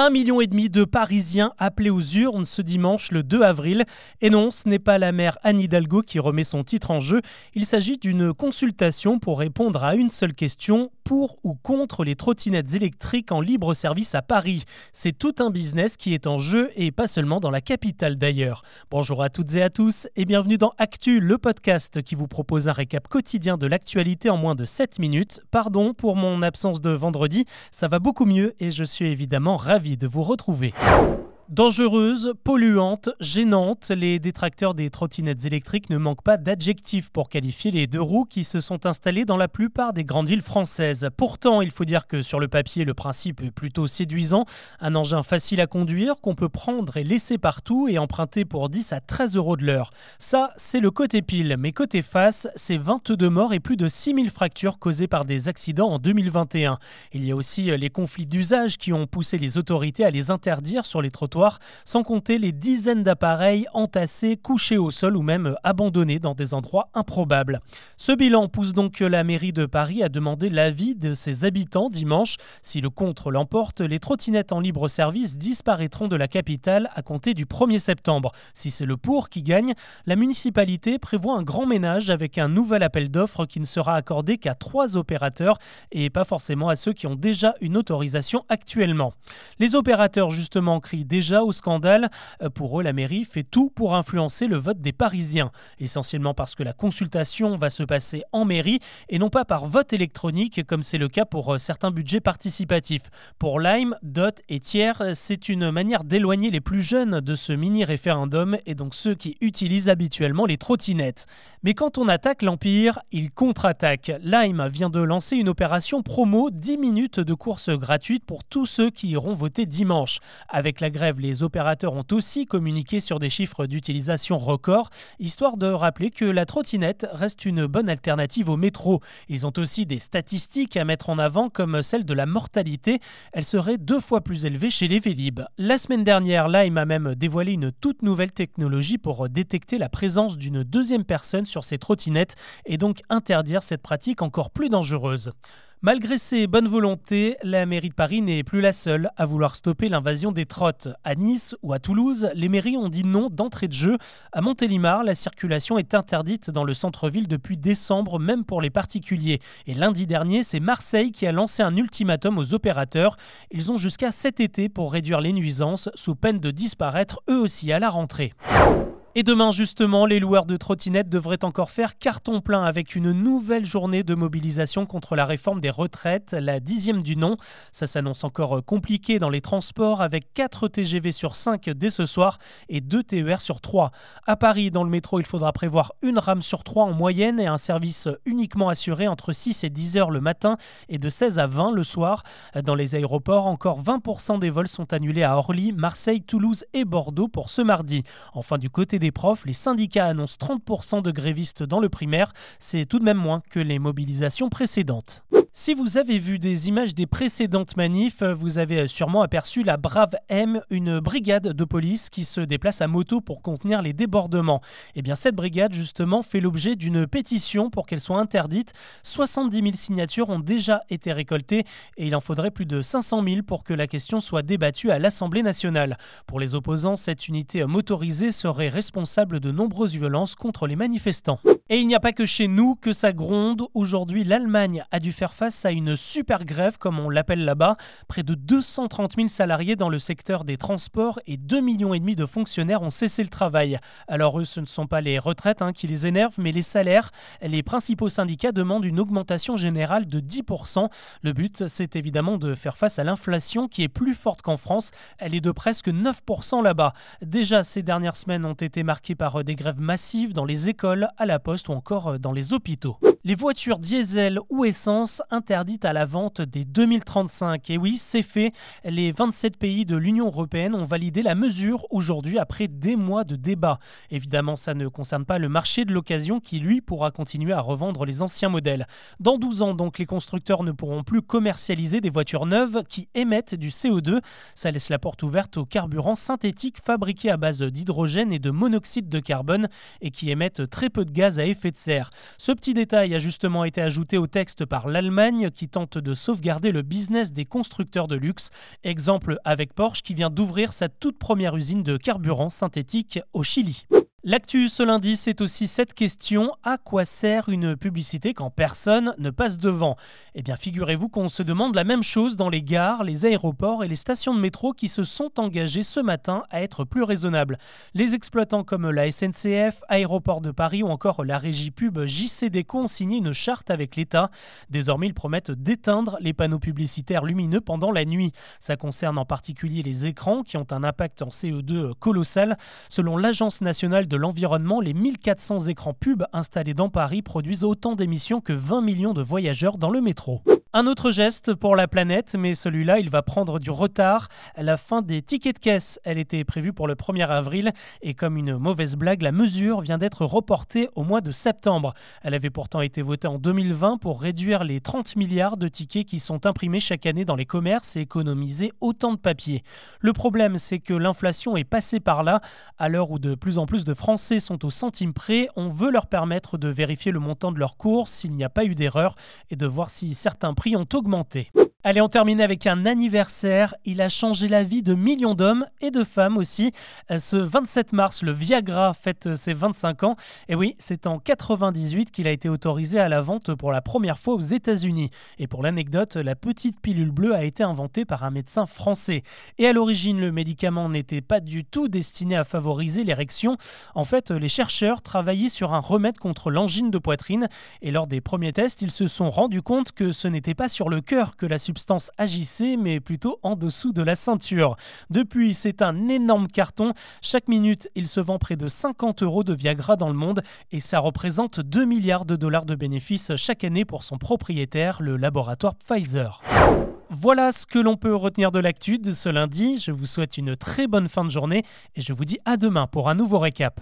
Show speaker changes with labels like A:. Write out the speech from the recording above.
A: Un million et demi de Parisiens appelés aux urnes ce dimanche le 2 avril. Et non, ce n'est pas la maire Anne Hidalgo qui remet son titre en jeu. Il s'agit d'une consultation pour répondre à une seule question pour ou contre les trottinettes électriques en libre service à Paris. C'est tout un business qui est en jeu et pas seulement dans la capitale d'ailleurs. Bonjour à toutes et à tous et bienvenue dans Actu, le podcast qui vous propose un récap quotidien de l'actualité en moins de 7 minutes. Pardon pour mon absence de vendredi, ça va beaucoup mieux et je suis évidemment ravi de vous retrouver. Dangereuse, polluante, gênante, les détracteurs des trottinettes électriques ne manquent pas d'adjectifs pour qualifier les deux roues qui se sont installées dans la plupart des grandes villes françaises. Pourtant, il faut dire que sur le papier, le principe est plutôt séduisant. Un engin facile à conduire qu'on peut prendre et laisser partout et emprunter pour 10 à 13 euros de l'heure. Ça, c'est le côté pile. Mais côté face, c'est 22 morts et plus de 6000 fractures causées par des accidents en 2021. Il y a aussi les conflits d'usage qui ont poussé les autorités à les interdire sur les trottoirs sans compter les dizaines d'appareils entassés, couchés au sol ou même abandonnés dans des endroits improbables. Ce bilan pousse donc la mairie de Paris à demander l'avis de ses habitants dimanche. Si le contre l'emporte, les trottinettes en libre service disparaîtront de la capitale à compter du 1er septembre. Si c'est le pour qui gagne, la municipalité prévoit un grand ménage avec un nouvel appel d'offres qui ne sera accordé qu'à trois opérateurs et pas forcément à ceux qui ont déjà une autorisation actuellement. Les opérateurs justement crient déjà au scandale. Euh, pour eux, la mairie fait tout pour influencer le vote des Parisiens, essentiellement parce que la consultation va se passer en mairie et non pas par vote électronique comme c'est le cas pour euh, certains budgets participatifs. Pour Lime, Dot et Tiers, c'est une manière d'éloigner les plus jeunes de ce mini-référendum et donc ceux qui utilisent habituellement les trottinettes. Mais quand on attaque l'Empire, il contre-attaque. Lime vient de lancer une opération promo 10 minutes de course gratuite pour tous ceux qui iront voter dimanche. Avec la grève les opérateurs ont aussi communiqué sur des chiffres d'utilisation record, histoire de rappeler que la trottinette reste une bonne alternative au métro. Ils ont aussi des statistiques à mettre en avant, comme celle de la mortalité. Elle serait deux fois plus élevée chez les Vélib. La semaine dernière, Lime a même dévoilé une toute nouvelle technologie pour détecter la présence d'une deuxième personne sur ces trottinettes et donc interdire cette pratique encore plus dangereuse. Malgré ses bonnes volontés, la mairie de Paris n'est plus la seule à vouloir stopper l'invasion des trottes. À Nice ou à Toulouse, les mairies ont dit non d'entrée de jeu. À Montélimar, la circulation est interdite dans le centre-ville depuis décembre, même pour les particuliers. Et lundi dernier, c'est Marseille qui a lancé un ultimatum aux opérateurs. Ils ont jusqu'à cet été pour réduire les nuisances, sous peine de disparaître eux aussi à la rentrée. Et demain, justement, les loueurs de trottinettes devraient encore faire carton plein avec une nouvelle journée de mobilisation contre la réforme des retraites, la dixième du nom. Ça s'annonce encore compliqué dans les transports avec 4 TGV sur 5 dès ce soir et 2 TER sur 3. À Paris, dans le métro, il faudra prévoir une rame sur 3 en moyenne et un service uniquement assuré entre 6 et 10 heures le matin et de 16 à 20 le soir. Dans les aéroports, encore 20% des vols sont annulés à Orly, Marseille, Toulouse et Bordeaux pour ce mardi. Profs, les syndicats annoncent 30% de grévistes dans le primaire. C'est tout de même moins que les mobilisations précédentes. Si vous avez vu des images des précédentes manifs, vous avez sûrement aperçu la Brave M, une brigade de police qui se déplace à moto pour contenir les débordements. Et eh bien cette brigade justement fait l'objet d'une pétition pour qu'elle soit interdite. 70 000 signatures ont déjà été récoltées et il en faudrait plus de 500 000 pour que la question soit débattue à l'Assemblée nationale. Pour les opposants, cette unité motorisée serait responsable de nombreuses violences contre les manifestants. Et il n'y a pas que chez nous que ça gronde. Aujourd'hui, l'Allemagne a dû faire face à une super grève, comme on l'appelle là-bas. Près de 230 000 salariés dans le secteur des transports et 2,5 millions et demi de fonctionnaires ont cessé le travail. Alors eux, ce ne sont pas les retraites hein, qui les énervent, mais les salaires. Les principaux syndicats demandent une augmentation générale de 10%. Le but, c'est évidemment de faire face à l'inflation qui est plus forte qu'en France. Elle est de presque 9% là-bas. Déjà, ces dernières semaines ont été marquées par des grèves massives dans les écoles, à la poste ou encore euh, dans les hôpitaux. Les voitures diesel ou essence interdites à la vente dès 2035. Et oui, c'est fait. Les 27 pays de l'Union européenne ont validé la mesure aujourd'hui après des mois de débats. Évidemment, ça ne concerne pas le marché de l'occasion qui, lui, pourra continuer à revendre les anciens modèles. Dans 12 ans, donc, les constructeurs ne pourront plus commercialiser des voitures neuves qui émettent du CO2. Ça laisse la porte ouverte aux carburants synthétiques fabriqués à base d'hydrogène et de monoxyde de carbone et qui émettent très peu de gaz à effet de serre. Ce petit détail a justement été ajouté au texte par l'Allemagne qui tente de sauvegarder le business des constructeurs de luxe. Exemple avec Porsche qui vient d'ouvrir sa toute première usine de carburant synthétique au Chili. L'actu ce lundi, c'est aussi cette question à quoi sert une publicité quand personne ne passe devant? Eh bien, figurez-vous qu'on se demande la même chose dans les gares, les aéroports et les stations de métro qui se sont engagés ce matin à être plus raisonnables. Les exploitants comme la SNCF, Aéroport de Paris ou encore la régie pub JCDecaux ont signé une charte avec l'État. Désormais, ils promettent d'éteindre les panneaux publicitaires lumineux pendant la nuit. Ça concerne en particulier les écrans qui ont un impact en CO2 colossal. Selon l'Agence nationale de l'environnement, les 1400 écrans pubs installés dans Paris produisent autant d'émissions que 20 millions de voyageurs dans le métro. Un autre geste pour la planète, mais celui-là, il va prendre du retard. La fin des tickets de caisse, elle était prévue pour le 1er avril, et comme une mauvaise blague, la mesure vient d'être reportée au mois de septembre. Elle avait pourtant été votée en 2020 pour réduire les 30 milliards de tickets qui sont imprimés chaque année dans les commerces et économiser autant de papier. Le problème, c'est que l'inflation est passée par là. À l'heure où de plus en plus de Français sont au centime près, on veut leur permettre de vérifier le montant de leurs courses s'il n'y a pas eu d'erreur et de voir si certains prix ont augmenté. Allez, on termine avec un anniversaire. Il a changé la vie de millions d'hommes et de femmes aussi. Ce 27 mars, le Viagra fête ses 25 ans. Et oui, c'est en 98 qu'il a été autorisé à la vente pour la première fois aux États-Unis. Et pour l'anecdote, la petite pilule bleue a été inventée par un médecin français. Et à l'origine, le médicament n'était pas du tout destiné à favoriser l'érection. En fait, les chercheurs travaillaient sur un remède contre l'angine de poitrine. Et lors des premiers tests, ils se sont rendus compte que ce n'était pas sur le cœur que la substance agissait, mais plutôt en dessous de la ceinture. Depuis, c'est un énorme carton. Chaque minute, il se vend près de 50 euros de Viagra dans le monde et ça représente 2 milliards de dollars de bénéfices chaque année pour son propriétaire, le laboratoire Pfizer. Voilà ce que l'on peut retenir de l'actu de ce lundi. Je vous souhaite une très bonne fin de journée et je vous dis à demain pour un nouveau récap.